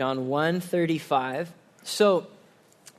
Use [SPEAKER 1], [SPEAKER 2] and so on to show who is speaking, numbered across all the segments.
[SPEAKER 1] John 1 35. So,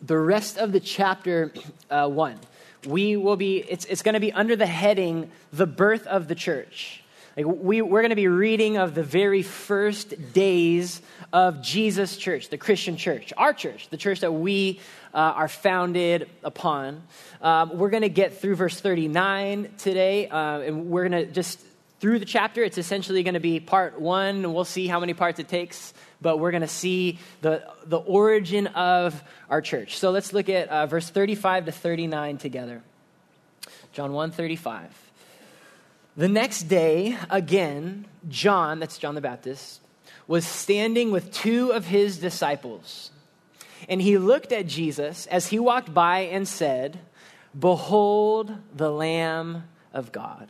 [SPEAKER 1] the rest of the chapter uh, 1, we will be, it's, it's going to be under the heading, The Birth of the Church. Like we, we're going to be reading of the very first days of Jesus' church, the Christian church, our church, the church that we uh, are founded upon. Um, we're going to get through verse 39 today, uh, and we're going to just through the chapter. It's essentially going to be part one. We'll see how many parts it takes, but we're going to see the, the origin of our church. So let's look at uh, verse 35 to 39 together. John 1 35. The next day, again, John, that's John the Baptist, was standing with two of his disciples. And he looked at Jesus as he walked by and said, Behold the Lamb of God.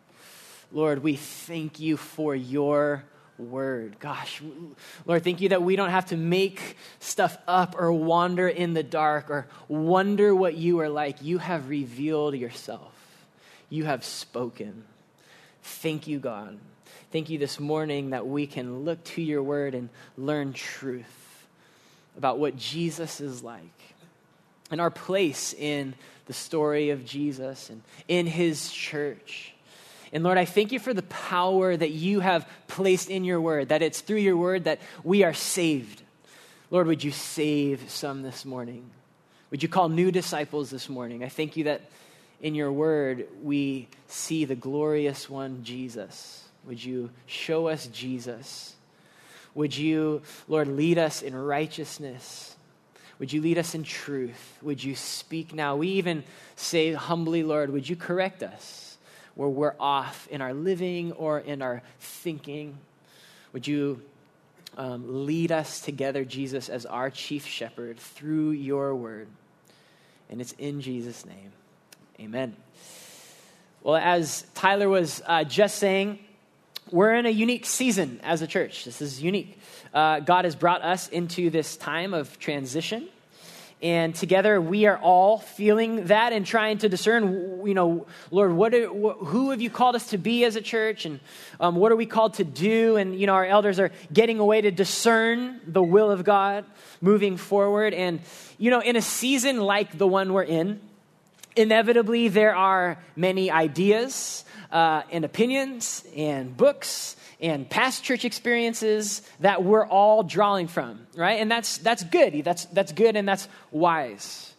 [SPEAKER 1] Lord, we thank you for your word. Gosh, Lord, thank you that we don't have to make stuff up or wander in the dark or wonder what you are like. You have revealed yourself, you have spoken. Thank you, God. Thank you this morning that we can look to your word and learn truth about what Jesus is like and our place in the story of Jesus and in his church. And Lord, I thank you for the power that you have placed in your word, that it's through your word that we are saved. Lord, would you save some this morning? Would you call new disciples this morning? I thank you that in your word we see the glorious one, Jesus. Would you show us Jesus? Would you, Lord, lead us in righteousness? Would you lead us in truth? Would you speak now? We even say humbly, Lord, would you correct us where we're off in our living or in our thinking? Would you um, lead us together, Jesus, as our chief shepherd through your word? And it's in Jesus' name. Amen. Well, as Tyler was uh, just saying, we're in a unique season as a church. This is unique. Uh, God has brought us into this time of transition. And together we are all feeling that and trying to discern, you know, Lord, what, who have you called us to be as a church? And um, what are we called to do? And, you know, our elders are getting a way to discern the will of God moving forward. And, you know, in a season like the one we're in, inevitably there are many ideas uh, and opinions and books and past church experiences that we're all drawing from, right? And that's, that's good. That's, that's good and that's wise.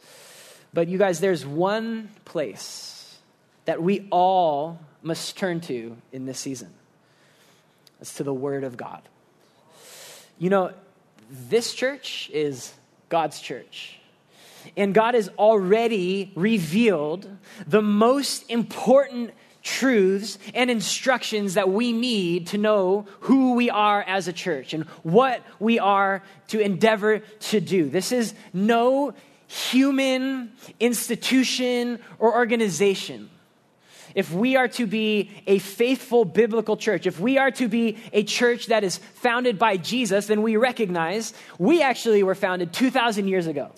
[SPEAKER 1] But you guys, there's one place that we all must turn to in this season. It's to the Word of God. You know, this church is God's church. And God has already revealed the most important truths and instructions that we need to know who we are as a church and what we are to endeavor to do. This is no human institution or organization. If we are to be a faithful biblical church, if we are to be a church that is founded by Jesus, then we recognize we actually were founded 2,000 years ago.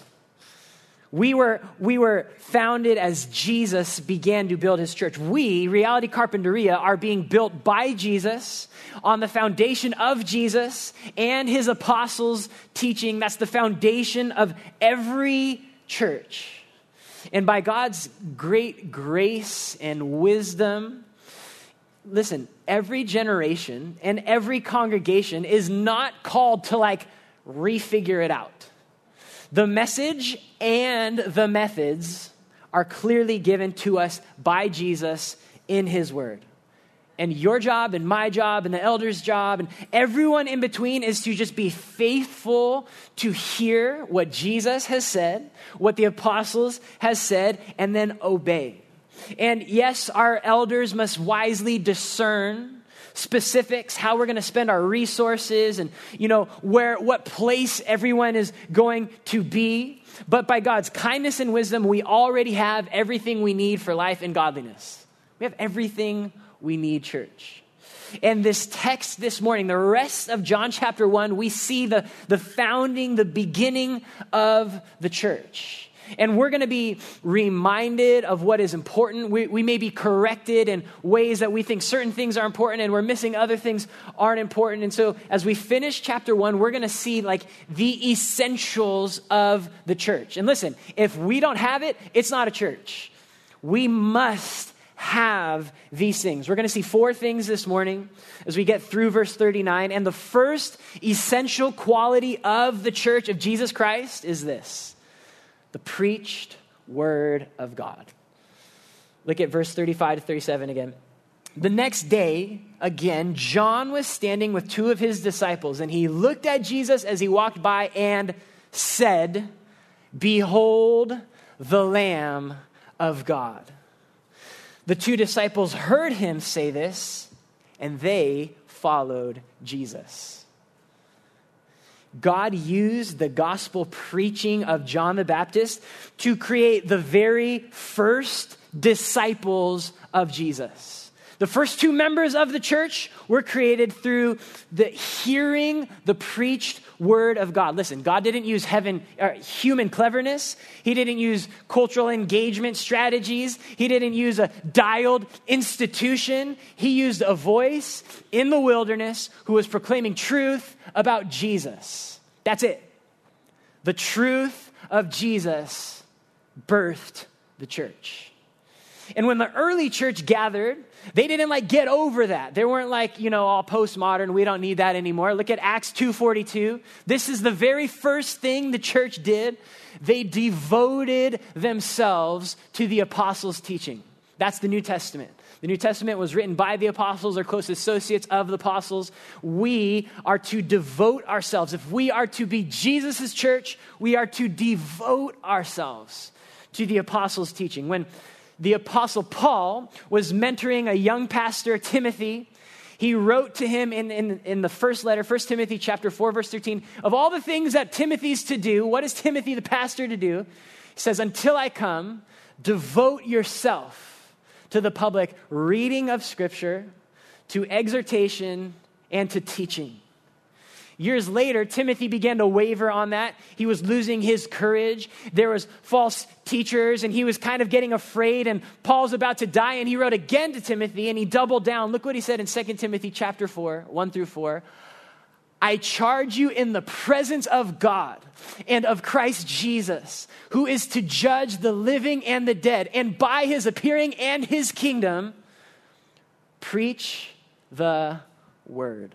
[SPEAKER 1] We were, we were founded as Jesus began to build his church. We, Reality Carpinteria, are being built by Jesus on the foundation of Jesus and his apostles' teaching. That's the foundation of every church. And by God's great grace and wisdom, listen, every generation and every congregation is not called to like refigure it out. The message and the methods are clearly given to us by Jesus in his word. And your job and my job and the elder's job and everyone in between is to just be faithful to hear what Jesus has said, what the apostles has said, and then obey. And yes, our elders must wisely discern specifics, how we're going to spend our resources, and, you know, where, what place everyone is going to be. But by God's kindness and wisdom, we already have everything we need for life and godliness. We have everything we need, church. And this text this morning, the rest of John chapter 1, we see the, the founding, the beginning of the church. And we're going to be reminded of what is important. We, we may be corrected in ways that we think certain things are important and we're missing other things aren't important. And so as we finish chapter one, we're going to see like the essentials of the church. And listen, if we don't have it, it's not a church. We must have these things. We're going to see four things this morning as we get through verse 39. And the first essential quality of the church of Jesus Christ is this the preached word of God. Look at verse 35 to 37 again. The next day, again, John was standing with two of his disciples, and he looked at Jesus as he walked by and said, Behold the Lamb of God. The two disciples heard him say this, and they followed Jesus. God used the gospel preaching of John the Baptist to create the very first disciples of Jesus. The first two members of the church were created through the hearing the preached word of God. Listen, God didn't use heaven uh, human cleverness. He didn't use cultural engagement strategies. He didn't use a dialed institution. He used a voice in the wilderness who was proclaiming truth about Jesus. That's it. The truth of Jesus birthed the church. And when the early church gathered, they didn't like get over that. They weren't like, you know, all postmodern, we don't need that anymore. Look at Acts 2:42. This is the very first thing the church did. They devoted themselves to the apostles' teaching. That's the New Testament. The New Testament was written by the apostles or close associates of the apostles. We are to devote ourselves. If we are to be Jesus' church, we are to devote ourselves to the apostles' teaching. When the Apostle Paul was mentoring a young pastor, Timothy. He wrote to him in, in, in the first letter, 1 Timothy chapter 4, verse 13, of all the things that Timothy's to do, what is Timothy, the pastor, to do? He says, Until I come, devote yourself to the public reading of Scripture, to exhortation, and to teaching. Years later, Timothy began to waver on that. He was losing his courage. There was false teachers and he was kind of getting afraid and Paul's about to die and he wrote again to Timothy and he doubled down. Look what he said in 2 Timothy chapter 4, 1 through 4. I charge you in the presence of God and of Christ Jesus, who is to judge the living and the dead, and by his appearing and his kingdom, preach the word.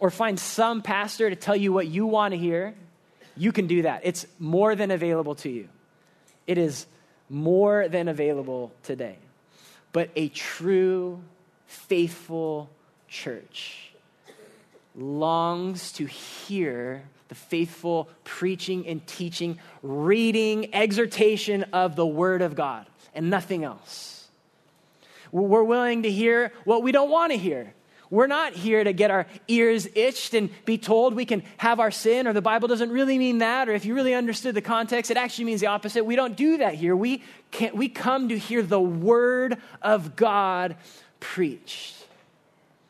[SPEAKER 1] or find some pastor to tell you what you want to hear, you can do that. It's more than available to you. It is more than available today. But a true, faithful church longs to hear the faithful preaching and teaching, reading, exhortation of the Word of God and nothing else. We're willing to hear what we don't want to hear. We're not here to get our ears itched and be told we can have our sin, or the Bible doesn't really mean that, or if you really understood the context, it actually means the opposite. We don't do that here. We, can't, we come to hear the Word of God preached.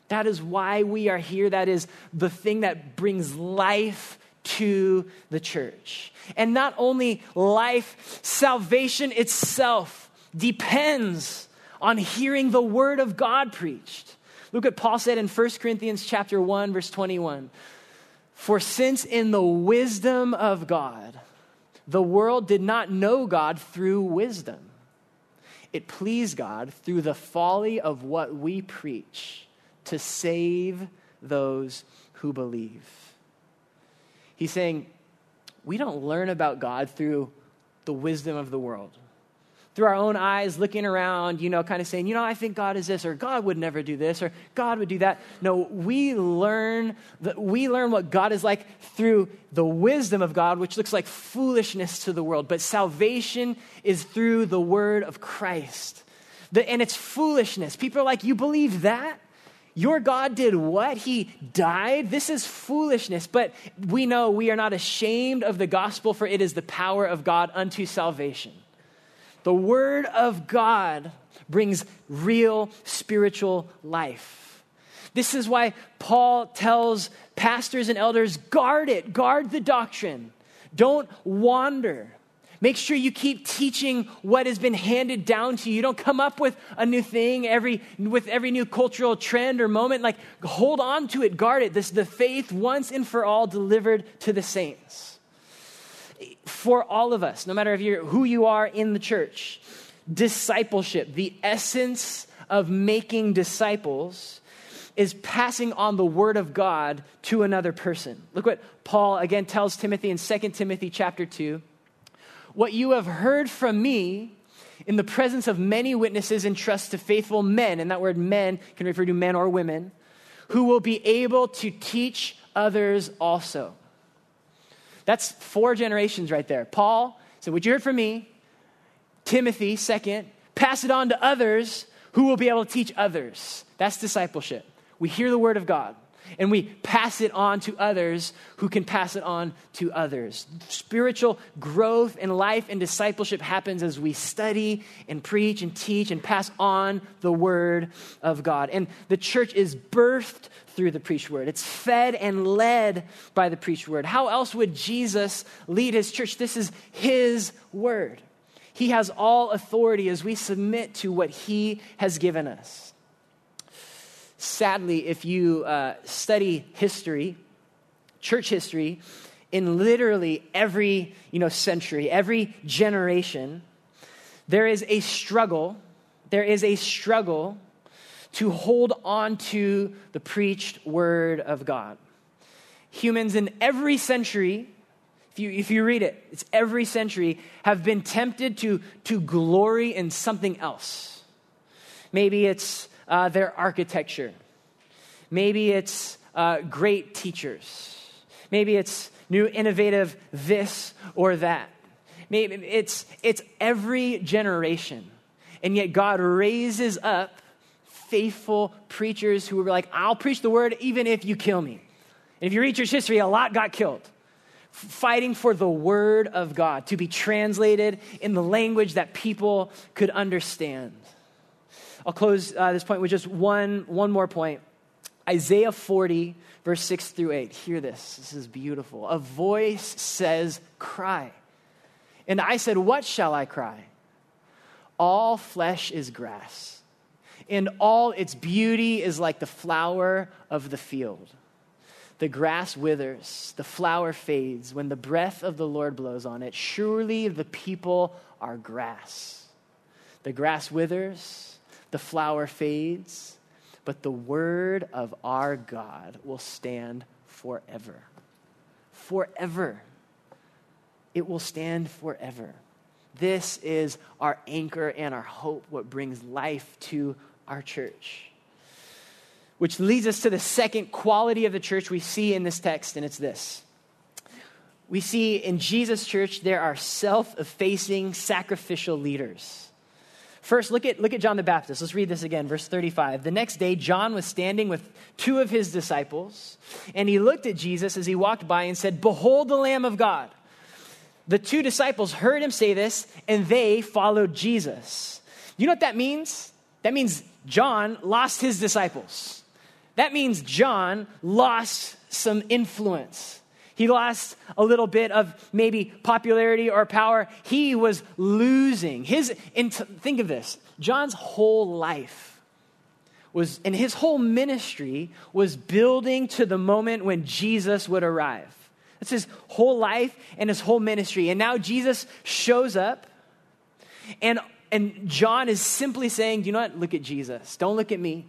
[SPEAKER 1] That is why we are here. That is the thing that brings life to the church. And not only life, salvation itself depends on hearing the Word of God preached. Look what Paul said in 1 Corinthians chapter 1 verse 21. For since in the wisdom of God the world did not know God through wisdom, it pleased God through the folly of what we preach to save those who believe. He's saying, we don't learn about God through the wisdom of the world through our own eyes, looking around, you know, kind of saying, you know, I think God is this, or God would never do this, or God would do that. No, we learn that we learn what God is like through the wisdom of God, which looks like foolishness to the world. But salvation is through the word of Christ. The, and it's foolishness. People are like, you believe that? Your God did what? He died? This is foolishness. But we know we are not ashamed of the gospel, for it is the power of God unto salvation. The Word of God brings real spiritual life. This is why Paul tells pastors and elders guard it, guard the doctrine. Don't wander. Make sure you keep teaching what has been handed down to you. You don't come up with a new thing every with every new cultural trend or moment. Like hold on to it, guard it. This the faith once and for all delivered to the saints for all of us, no matter if you're who you are in the church. Discipleship, the essence of making disciples, is passing on the word of God to another person. Look what Paul again tells Timothy in 2 Timothy chapter 2. What you have heard from me in the presence of many witnesses entrust to faithful men, and that word men can refer to men or women, who will be able to teach others also. That's four generations right there. Paul said, What you heard from me, Timothy, second, pass it on to others who will be able to teach others. That's discipleship. We hear the word of God and we pass it on to others who can pass it on to others. Spiritual growth and life and discipleship happens as we study and preach and teach and pass on the word of God. And the church is birthed through the preached word. It's fed and led by the preached word. How else would Jesus lead his church? This is his word. He has all authority as we submit to what he has given us. Sadly, if you uh, study history, church history, in literally every you know, century, every generation, there is a struggle. There is a struggle to hold on to the preached word of God. Humans in every century, if you, if you read it, it's every century, have been tempted to, to glory in something else. Maybe it's uh, their architecture. Maybe it's uh, great teachers. Maybe it's new innovative this or that. Maybe it's, it's every generation. And yet God raises up faithful preachers who were like, I'll preach the word even if you kill me. And if you read church history, a lot got killed. Fighting for the word of God to be translated in the language that people could understand. I'll close uh, this point with just one, one more point. Isaiah 40, verse 6 through 8. Hear this. This is beautiful. A voice says, Cry. And I said, What shall I cry? All flesh is grass and all its beauty is like the flower of the field. The grass withers, the flower fades when the breath of the Lord blows on it. Surely the people are grass. The grass withers, the flower fades, but the word of our God will stand forever. Forever. It will stand forever. This is our anchor and our hope, what brings life to our church. Which leads us to the second quality of the church we see in this text, and it's this. We see in Jesus' church there are self effacing, sacrificial leaders. First, look at, look at John the Baptist. Let's read this again, verse 35. The next day, John was standing with two of his disciples, and he looked at Jesus as he walked by and said, Behold the Lamb of God. The two disciples heard him say this, and they followed Jesus. You know what that means? That means John lost his disciples. That means John lost some influence. He lost a little bit of maybe popularity or power. He was losing his. Think of this John's whole life was, and his whole ministry was building to the moment when Jesus would arrive. That's his whole life and his whole ministry. And now Jesus shows up, and and John is simply saying, Do you know what? Look at Jesus. Don't look at me.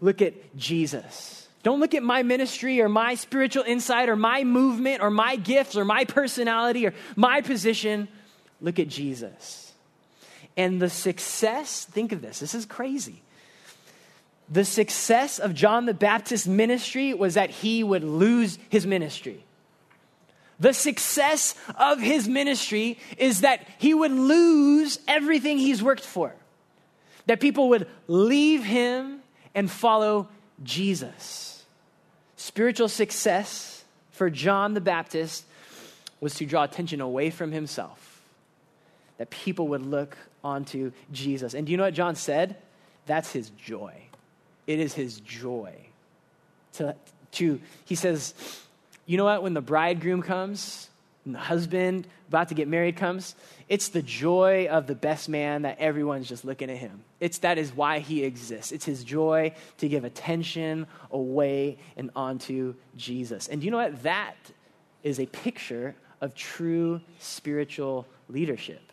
[SPEAKER 1] look at Jesus. Don't look at my ministry or my spiritual insight or my movement or my gifts or my personality or my position. Look at Jesus. And the success, think of this, this is crazy. The success of John the Baptist's ministry was that he would lose his ministry. The success of his ministry is that he would lose everything he's worked for. That people would leave him and follow Jesus. Spiritual success for John the Baptist was to draw attention away from himself, that people would look onto Jesus. And do you know what John said? That's his joy. It is his joy. To, to he says, you know what? When the bridegroom comes, and the husband about to get married comes, it's the joy of the best man that everyone's just looking at him. It's that is why he exists. It's his joy to give attention away and onto Jesus. And you know what? That is a picture of true spiritual leadership.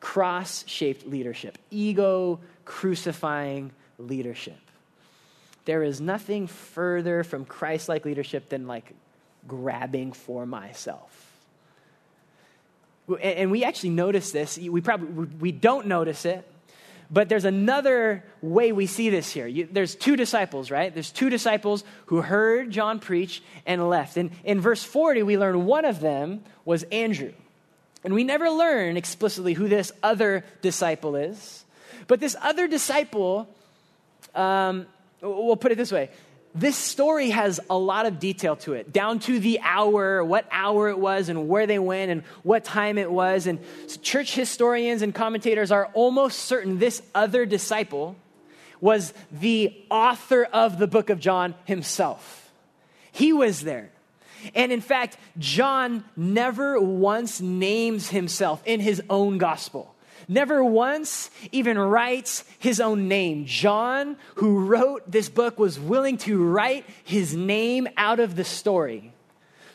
[SPEAKER 1] Cross shaped leadership, ego crucifying leadership. There is nothing further from Christ like leadership than like grabbing for myself. And we actually notice this. We probably we don't notice it, but there's another way we see this here. There's two disciples, right? There's two disciples who heard John preach and left. And in verse 40, we learn one of them was Andrew. And we never learn explicitly who this other disciple is. But this other disciple um, we'll put it this way this story has a lot of detail to it, down to the hour, what hour it was, and where they went, and what time it was. And church historians and commentators are almost certain this other disciple was the author of the book of John himself. He was there. And in fact, John never once names himself in his own gospel never once even writes his own name. John, who wrote this book, was willing to write his name out of the story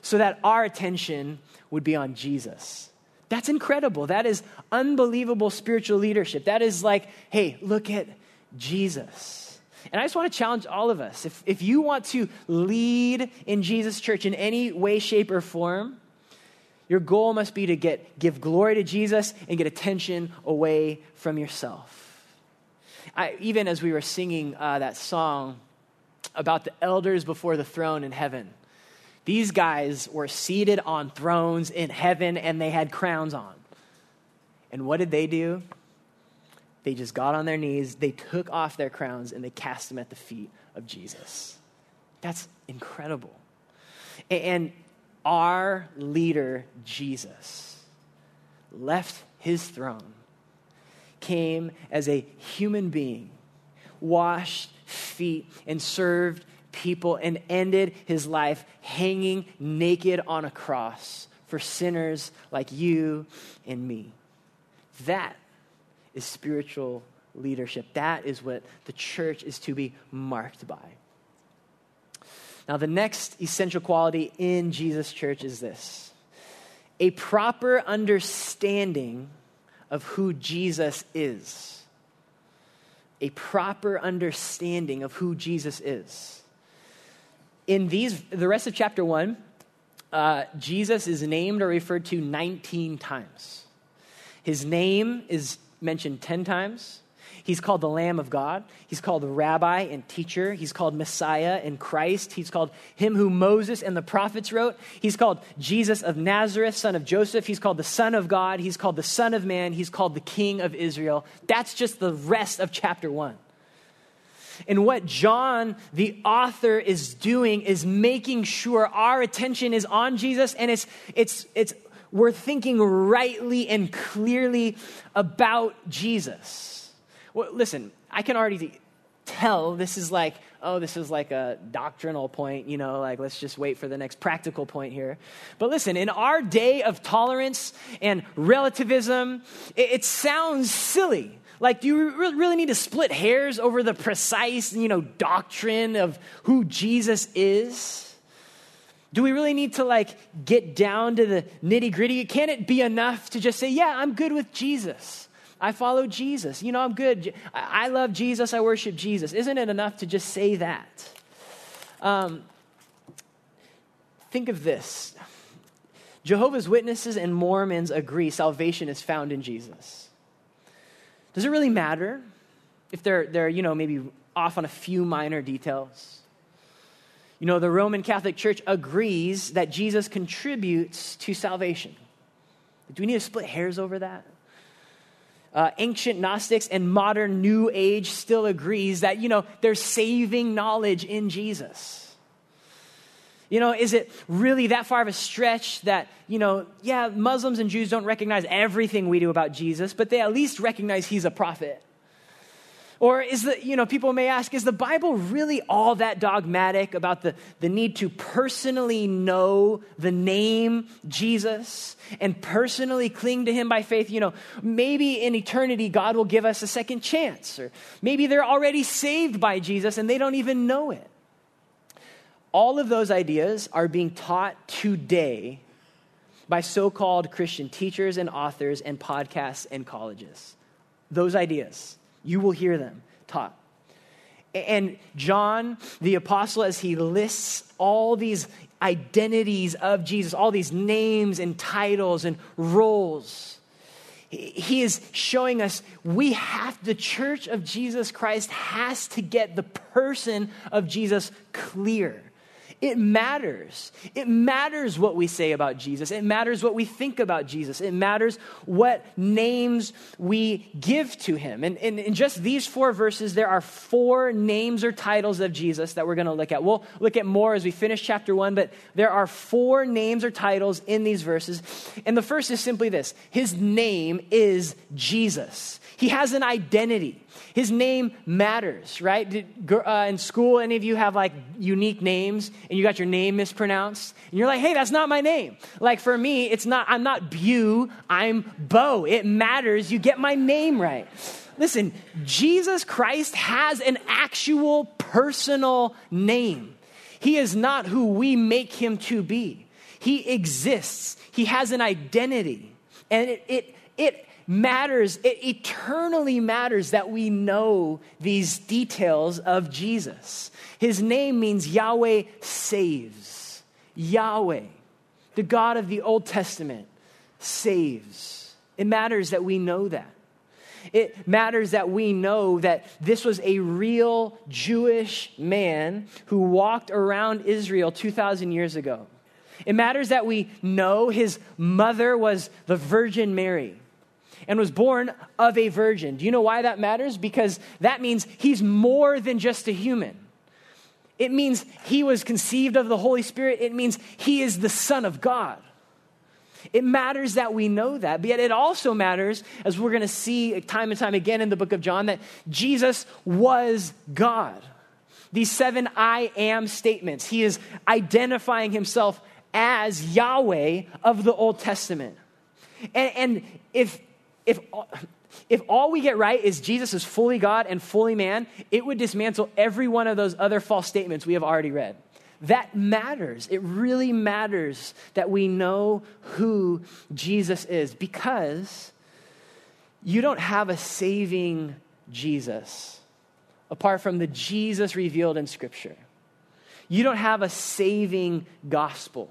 [SPEAKER 1] so that our attention would be on Jesus. That's incredible. That is unbelievable spiritual leadership. That is like, hey, look at Jesus. And I just want to challenge all of us. If, if you want to lead in Jesus' church in any way, shape, or form, your goal must be to get, give glory to Jesus and get attention away from yourself. I, even as we were singing uh, that song about the elders before the throne in heaven, these guys were seated on thrones in heaven and they had crowns on. And what did they do? They just got on their knees, they took off their crowns, and they cast them at the feet of Jesus. That's incredible. And our leader, Jesus, left his throne, came as a human being, washed feet, and served people, and ended his life hanging naked on a cross for sinners like you and me. That is spiritual leadership. That is what the church is to be marked by. Now, the next essential quality in Jesus' church is this a proper understanding of who Jesus is. A proper understanding of who Jesus is. In these, the rest of chapter one, uh, Jesus is named or referred to 19 times. His name is mentioned 10 times. He's called the Lamb of God. He's called the Rabbi and Teacher. He's called Messiah and Christ. He's called Him who Moses and the prophets wrote. He's called Jesus of Nazareth, son of Joseph. He's called the Son of God. He's called the Son of Man. He's called the King of Israel. That's just the rest of chapter one. And what John, the author, is doing is making sure our attention is on Jesus and it's, it's, it's, we're thinking rightly and clearly about Jesus. Well, listen, I can already tell this is like, oh, this is like a doctrinal point, you know, like let's just wait for the next practical point here. But listen, in our day of tolerance and relativism, it, it sounds silly. Like, do you really need to split hairs over the precise, you know, doctrine of who Jesus is? Do we really need to like get down to the nitty gritty? Can it be enough to just say, yeah, I'm good with Jesus? I follow Jesus. You know, I'm good. I love Jesus. I worship Jesus. Isn't it enough to just say that? Um, think of this Jehovah's Witnesses and Mormons agree salvation is found in Jesus. Does it really matter if they're, they're you know, maybe off on a few minor details? You know, the Roman Catholic Church agrees that Jesus contributes to salvation. Do we need to split hairs over that? Uh, ancient Gnostics and modern New Age still agrees that, you know, there's saving knowledge in Jesus. You know, is it really that far of a stretch that, you know, yeah, Muslims and Jews don't recognize everything we do about Jesus, but they at least recognize he's a prophet? Or is the, you know, people may ask, is the Bible really all that dogmatic about the, the need to personally know the name Jesus and personally cling to him by faith? You know, maybe in eternity God will give us a second chance. Or maybe they're already saved by Jesus and they don't even know it. All of those ideas are being taught today by so called Christian teachers and authors and podcasts and colleges. Those ideas. You will hear them taught. And John, the apostle, as he lists all these identities of Jesus, all these names and titles and roles, he is showing us we have, the church of Jesus Christ has to get the person of Jesus clear. It matters. It matters what we say about Jesus. It matters what we think about Jesus. It matters what names we give to him. And, in just these four verses, there are four names or titles of Jesus that we're going to look at. We'll look at more as we finish chapter one, but there are four names or titles in these verses. And the first is simply this His name is Jesus. He has an identity. His name matters, right? Did, uh, in school, any of you have like unique names and you got your name mispronounced? And you're like, hey, that's not my name. Like for me, it's not, I'm not Bew, I'm Beau. It matters. You get my name right. Listen, Jesus Christ has an actual personal name. He is not who we make him to be. He exists, he has an identity. And it, it, it matters, it eternally matters that we know these details of Jesus. His name means Yahweh saves. Yahweh, the God of the Old Testament, saves. It matters that we know that. It matters that we know that this was a real Jewish man who walked around Israel 2,000 years ago. It matters that we know his mother was the Virgin Mary and was born of a virgin. Do you know why that matters? Because that means he's more than just a human. It means he was conceived of the Holy Spirit. It means he is the Son of God. It matters that we know that, but yet it also matters, as we're going to see time and time again in the book of John, that Jesus was God. These seven I am statements, he is identifying himself as Yahweh of the Old Testament. And, and if if, if all we get right is Jesus is fully God and fully man, it would dismantle every one of those other false statements we have already read. That matters. It really matters that we know who Jesus is because you don't have a saving Jesus apart from the Jesus revealed in Scripture. You don't have a saving gospel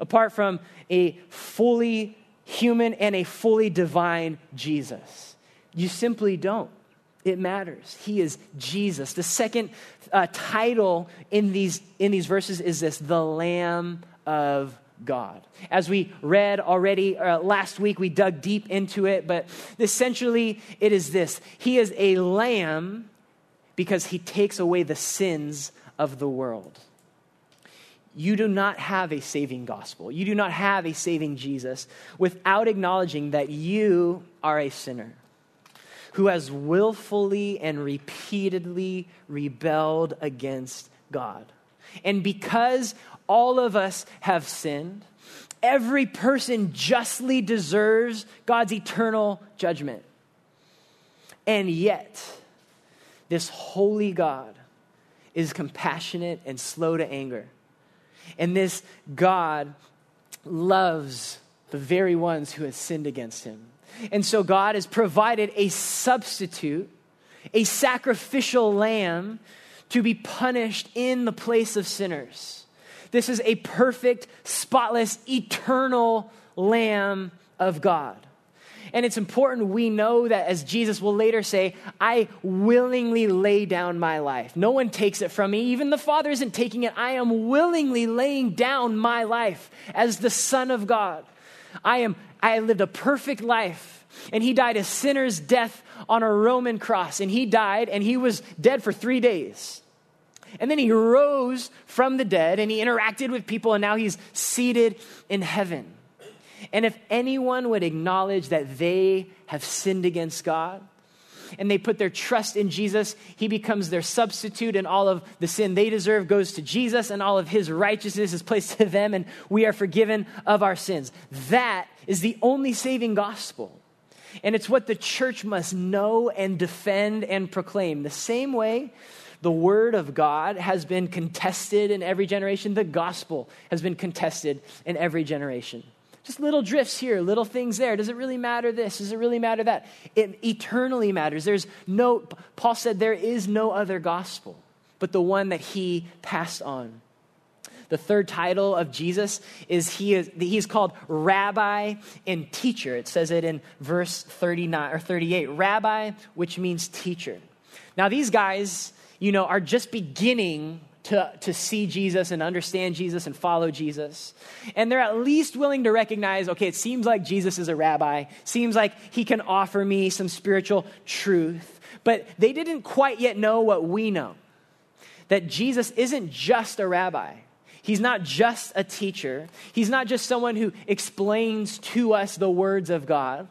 [SPEAKER 1] apart from a fully human and a fully divine Jesus. You simply don't. It matters. He is Jesus. The second uh, title in these, in these verses is this the Lamb of God. As we read already uh, last week, we dug deep into it, but essentially it is this He is a lamb because he takes away the sins of the world you do not have a saving gospel. You do not have a saving Jesus without acknowledging that you are a sinner who has willfully and repeatedly rebelled against God. And because all of us have sinned, every person justly deserves God's eternal judgment. And yet, this holy God is compassionate and slow to anger and this God loves the very ones who have sinned against him. And so God has provided a substitute, a sacrificial lamb to be punished in the place of sinners. This is a perfect, spotless, eternal lamb of God. And it's important we know that, as Jesus will later say, I willingly lay down my life. No one takes it from me. Even the Father isn't taking it. I am willingly laying down my life as the Son of God. I am I lived a perfect life. And he died a sinner's death on a Roman cross. And he died, and he was dead for three days. And then he rose from the dead and he interacted with people, and now he's seated in heaven. And if anyone would acknowledge that they have sinned against God, and they put their trust in Jesus, he becomes their substitute, and all of the sin they deserve goes to Jesus, and all of his righteousness is placed to them, and we are forgiven of our sins. That is the only saving gospel. And it's what the church must know and defend and proclaim. The same way the word of God has been contested in every generation, the gospel has been contested in every generation. Just little drifts here, little things there. Does it really matter this? Does it really matter that? It eternally matters. There's no, Paul said, there is no other gospel but the one that he passed on. The third title of Jesus is he is he's called rabbi and teacher. It says it in verse 39 or 38. Rabbi, which means teacher. Now these guys, you know, are just beginning to, to see Jesus and understand Jesus and follow Jesus. And they're at least willing to recognize okay, it seems like Jesus is a rabbi, seems like he can offer me some spiritual truth. But they didn't quite yet know what we know that Jesus isn't just a rabbi. He's not just a teacher. He's not just someone who explains to us the words of God.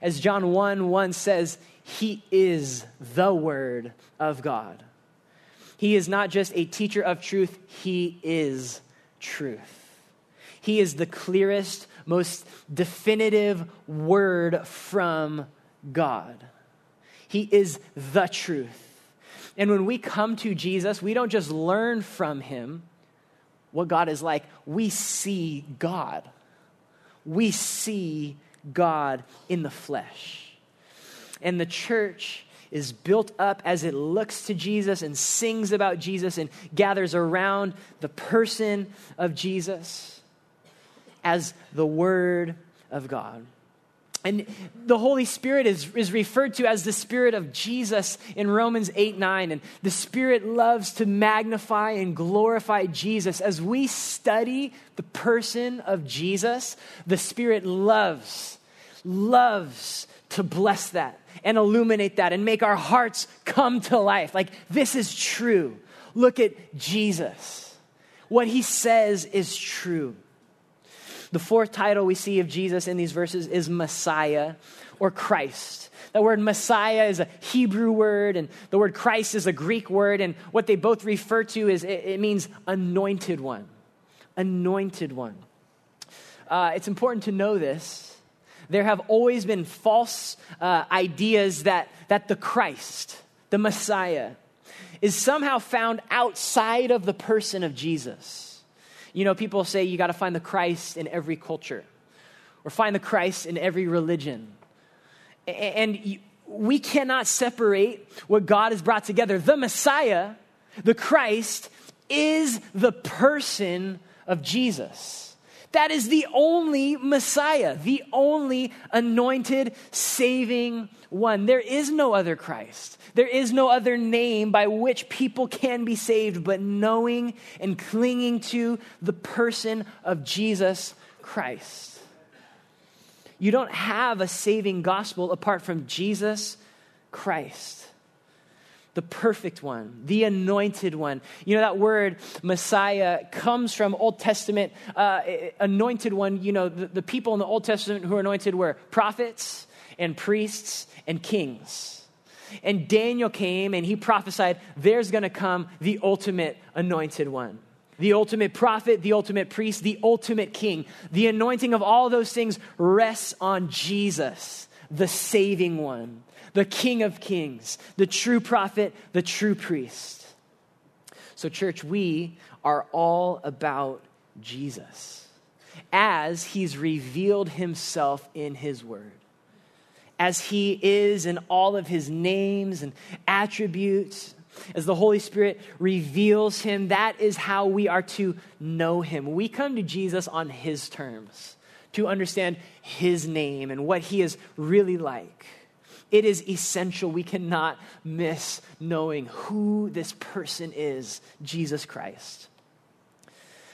[SPEAKER 1] As John 1 1 says, He is the Word of God. He is not just a teacher of truth, he is truth. He is the clearest, most definitive word from God. He is the truth. And when we come to Jesus, we don't just learn from him what God is like, we see God. We see God in the flesh. And the church is built up as it looks to Jesus and sings about Jesus and gathers around the person of Jesus as the Word of God. And the Holy Spirit is, is referred to as the Spirit of Jesus in Romans 8 9. And the Spirit loves to magnify and glorify Jesus. As we study the person of Jesus, the Spirit loves, loves to bless that and illuminate that and make our hearts come to life. Like, this is true. Look at Jesus. What he says is true. The fourth title we see of Jesus in these verses is Messiah or Christ. The word Messiah is a Hebrew word, and the word Christ is a Greek word, and what they both refer to is it, it means anointed one. Anointed one. Uh, it's important to know this there have always been false uh, ideas that, that the Christ, the Messiah, is somehow found outside of the person of Jesus. You know, people say you got to find the Christ in every culture or find the Christ in every religion. And we cannot separate what God has brought together. The Messiah, the Christ, is the person of Jesus. That is the only Messiah, the only anointed, saving one. There is no other Christ. There is no other name by which people can be saved but knowing and clinging to the person of Jesus Christ. You don't have a saving gospel apart from Jesus Christ the perfect one, the anointed one. You know, that word Messiah comes from Old Testament, uh, anointed one. You know, the, the people in the Old Testament who were anointed were prophets and priests and kings. And Daniel came and he prophesied there's going to come the ultimate anointed one. The ultimate prophet, the ultimate priest, the ultimate king. The anointing of all those things rests on Jesus, the saving one the King of Kings, the true prophet, the true priest. So, church, we are all about Jesus as he's revealed himself in his word. as he is in all of his names and attributes, as the Holy Spirit reveals him, that is how we are to know him. We come to Jesus on his terms to understand his name and what he is really like. It is essential. We cannot miss knowing who this person is Jesus Christ.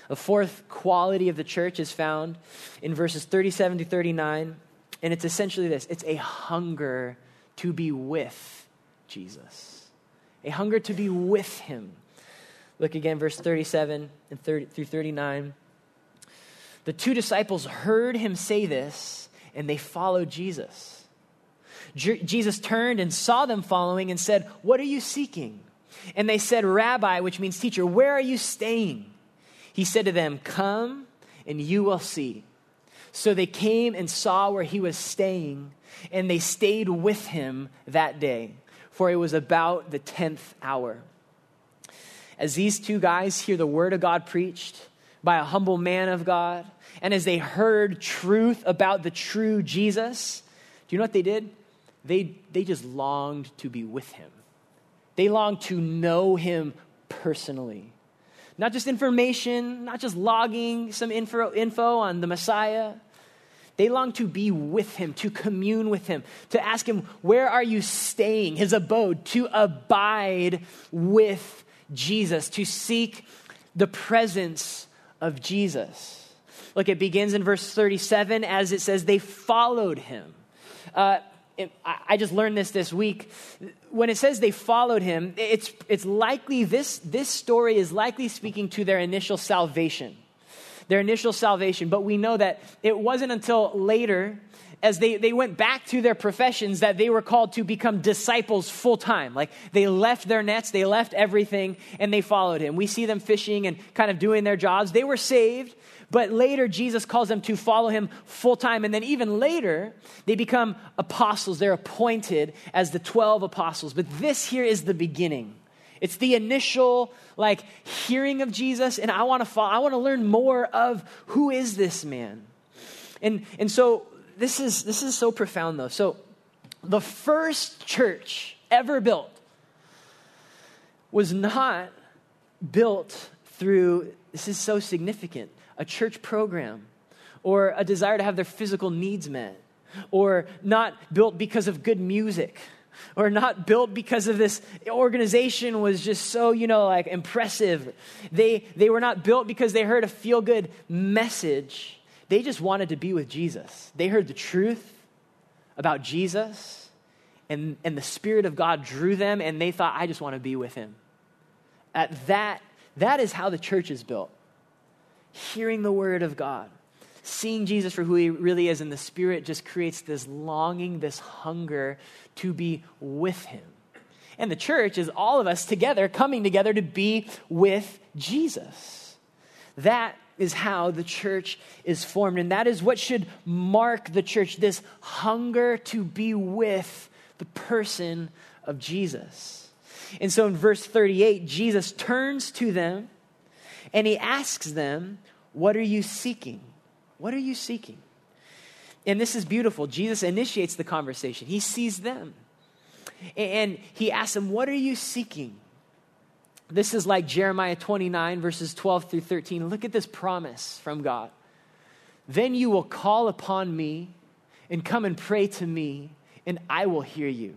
[SPEAKER 1] A fourth quality of the church is found in verses 37 to 39, and it's essentially this it's a hunger to be with Jesus, a hunger to be with him. Look again, verse 37 and 30, through 39. The two disciples heard him say this, and they followed Jesus. Jesus turned and saw them following and said, What are you seeking? And they said, Rabbi, which means teacher, where are you staying? He said to them, Come and you will see. So they came and saw where he was staying, and they stayed with him that day, for it was about the 10th hour. As these two guys hear the word of God preached by a humble man of God, and as they heard truth about the true Jesus, do you know what they did? They, they just longed to be with him. They longed to know him personally. Not just information, not just logging some info, info on the Messiah. They longed to be with him, to commune with him, to ask him, Where are you staying? His abode, to abide with Jesus, to seek the presence of Jesus. Look, it begins in verse 37 as it says, They followed him. Uh, I just learned this this week. When it says they followed him, it's, it's likely this, this story is likely speaking to their initial salvation. Their initial salvation. But we know that it wasn't until later, as they, they went back to their professions, that they were called to become disciples full time. Like they left their nets, they left everything, and they followed him. We see them fishing and kind of doing their jobs. They were saved, but later, Jesus calls them to follow him full time. And then, even later, they become apostles. They're appointed as the 12 apostles. But this here is the beginning. It's the initial, like, hearing of Jesus. And I want to follow, I want to learn more of who is this man. And, and so, this is, this is so profound, though. So, the first church ever built was not built through, this is so significant a church program or a desire to have their physical needs met or not built because of good music or not built because of this organization was just so you know like impressive. They they were not built because they heard a feel good message. They just wanted to be with jesus. They heard the truth about jesus and and the spirit of god drew them and they thought i just want to be with him. At that that is how the church is built hearing the word of God, seeing Jesus for who he really is, and the Spirit just creates this longing, this hunger to be with him. And the church is all of us together coming together to be with Jesus. That is how the church is formed. And that is what should mark the church this hunger to be with the person of Jesus. And so in verse 38, Jesus turns to them and he asks them, What are you seeking? What are you seeking? And this is beautiful. Jesus initiates the conversation, he sees them. And he asks them, What are you seeking? This is like Jeremiah 29, verses 12 through 13. Look at this promise from God. Then you will call upon me and come and pray to me, and I will hear you.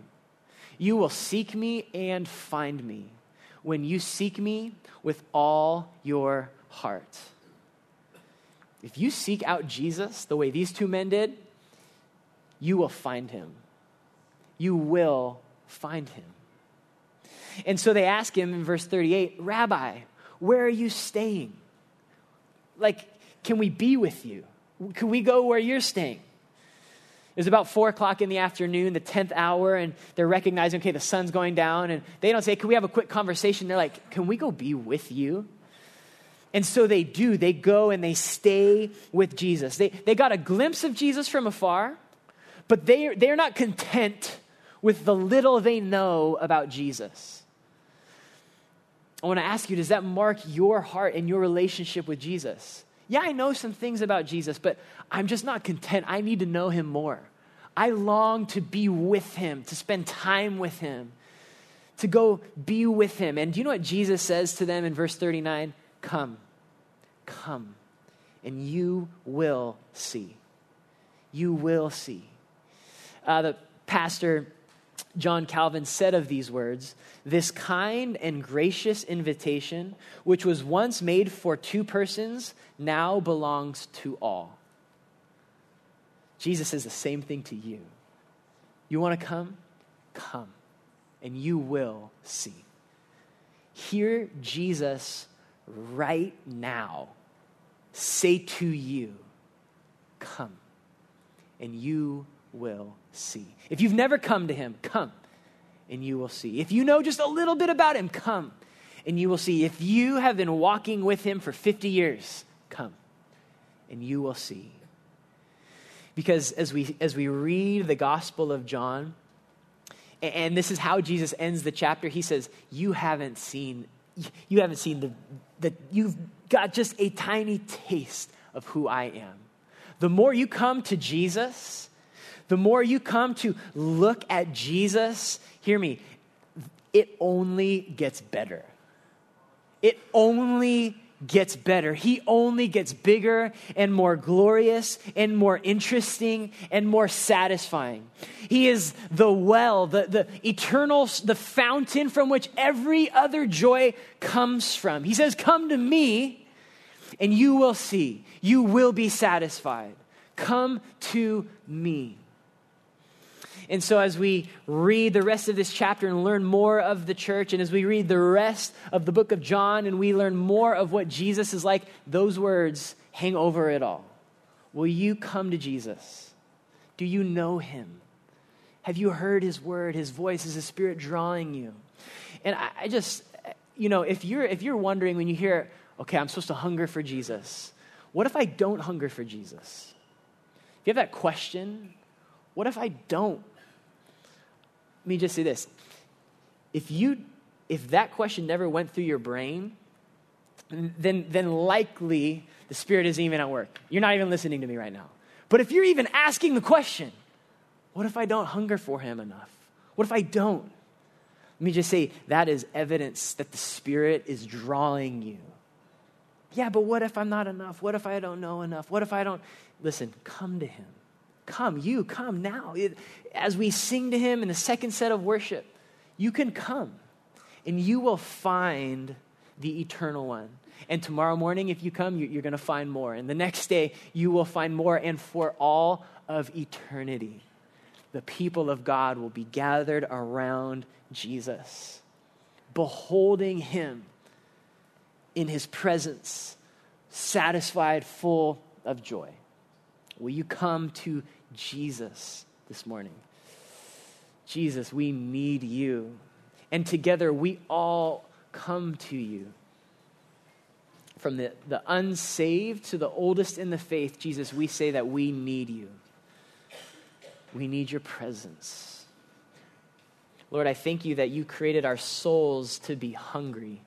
[SPEAKER 1] You will seek me and find me when you seek me with all your heart. If you seek out Jesus the way these two men did, you will find him. You will find him. And so they ask him in verse 38 Rabbi, where are you staying? Like, can we be with you? Can we go where you're staying? It was about four o'clock in the afternoon, the 10th hour, and they're recognizing, okay, the sun's going down. And they don't say, Can we have a quick conversation? They're like, Can we go be with you? And so they do. They go and they stay with Jesus. They, they got a glimpse of Jesus from afar, but they, they're not content with the little they know about Jesus. I want to ask you does that mark your heart and your relationship with Jesus? Yeah, I know some things about Jesus, but I'm just not content. I need to know him more. I long to be with him, to spend time with him, to go be with him. And do you know what Jesus says to them in verse 39? Come, come, and you will see. You will see. Uh, the pastor, John Calvin, said of these words This kind and gracious invitation, which was once made for two persons, now belongs to all. Jesus says the same thing to you. You want to come? Come, and you will see. Hear Jesus right now say to you, Come, and you will see. If you've never come to him, come, and you will see. If you know just a little bit about him, come, and you will see. If you have been walking with him for 50 years, come, and you will see. Because as we, as we read the Gospel of John, and this is how Jesus ends the chapter, he says, You haven't seen, you haven't seen the, the you've got just a tiny taste of who I am. The more you come to Jesus, the more you come to look at Jesus, hear me, it only gets better. It only gets better. He only gets bigger and more glorious and more interesting and more satisfying. He is the well, the, the eternal, the fountain from which every other joy comes from. He says, Come to me and you will see. You will be satisfied. Come to me. And so, as we read the rest of this chapter and learn more of the church, and as we read the rest of the book of John and we learn more of what Jesus is like, those words hang over it all. Will you come to Jesus? Do you know him? Have you heard his word, his voice? Is his spirit drawing you? And I, I just, you know, if you're, if you're wondering when you hear, okay, I'm supposed to hunger for Jesus, what if I don't hunger for Jesus? If you have that question, what if I don't? Let me just say this. If you if that question never went through your brain, then then likely the spirit isn't even at work. You're not even listening to me right now. But if you're even asking the question, what if I don't hunger for him enough? What if I don't? Let me just say that is evidence that the Spirit is drawing you. Yeah, but what if I'm not enough? What if I don't know enough? What if I don't? Listen, come to Him. Come, you, come now. It, as we sing to Him in the second set of worship, you can come and you will find the eternal one. And tomorrow morning, if you come, you're going to find more. And the next day, you will find more. And for all of eternity, the people of God will be gathered around Jesus, beholding Him in His presence, satisfied, full of joy. Will you come to Jesus this morning. Jesus, we need you. And together we all come to you. From the, the unsaved to the oldest in the faith, Jesus, we say that we need you. We need your presence. Lord, I thank you that you created our souls to be hungry.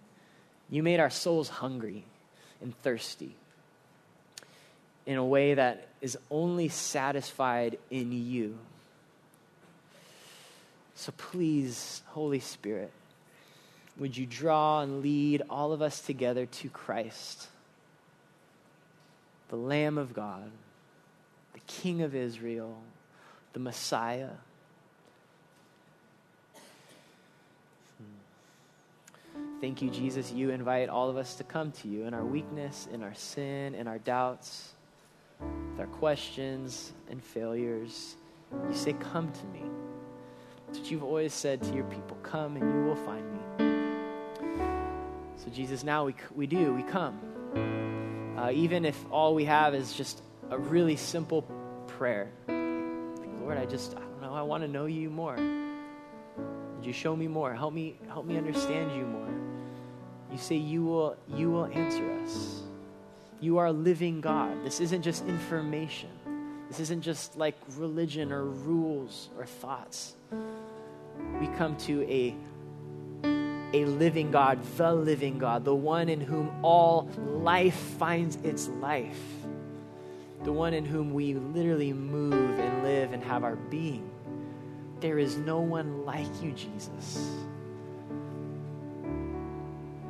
[SPEAKER 1] You made our souls hungry and thirsty in a way that is only satisfied in you. So please, Holy Spirit, would you draw and lead all of us together to Christ, the Lamb of God, the King of Israel, the Messiah. Hmm. Thank you, Jesus. You invite all of us to come to you in our weakness, in our sin, in our doubts with our questions and failures. You say, Come to me. That's what you've always said to your people come and you will find me. So, Jesus, now we, we do, we come. Uh, even if all we have is just a really simple prayer. Lord, I just, I don't know, I want to know you more. Would you show me more? Help me, help me understand you more. You say you will, you will answer us. You are living God. This isn't just information. This isn't just like religion or rules or thoughts. We come to a, a living God, the living God, the one in whom all life finds its life. the one in whom we literally move and live and have our being. There is no one like you, Jesus.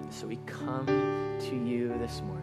[SPEAKER 1] So we come to you this morning.